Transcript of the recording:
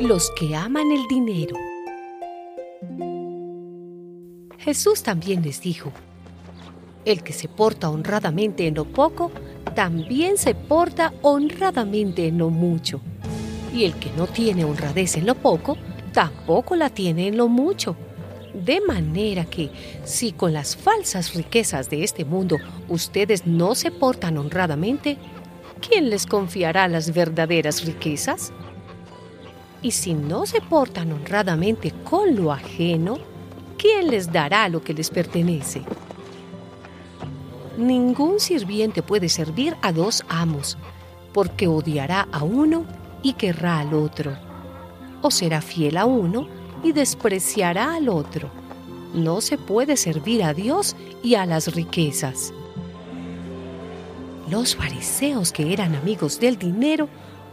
los que aman el dinero. Jesús también les dijo, el que se porta honradamente en lo poco, también se porta honradamente en lo mucho. Y el que no tiene honradez en lo poco, tampoco la tiene en lo mucho. De manera que, si con las falsas riquezas de este mundo ustedes no se portan honradamente, ¿quién les confiará las verdaderas riquezas? Y si no se portan honradamente con lo ajeno, ¿quién les dará lo que les pertenece? Ningún sirviente puede servir a dos amos, porque odiará a uno y querrá al otro, o será fiel a uno y despreciará al otro. No se puede servir a Dios y a las riquezas. Los fariseos que eran amigos del dinero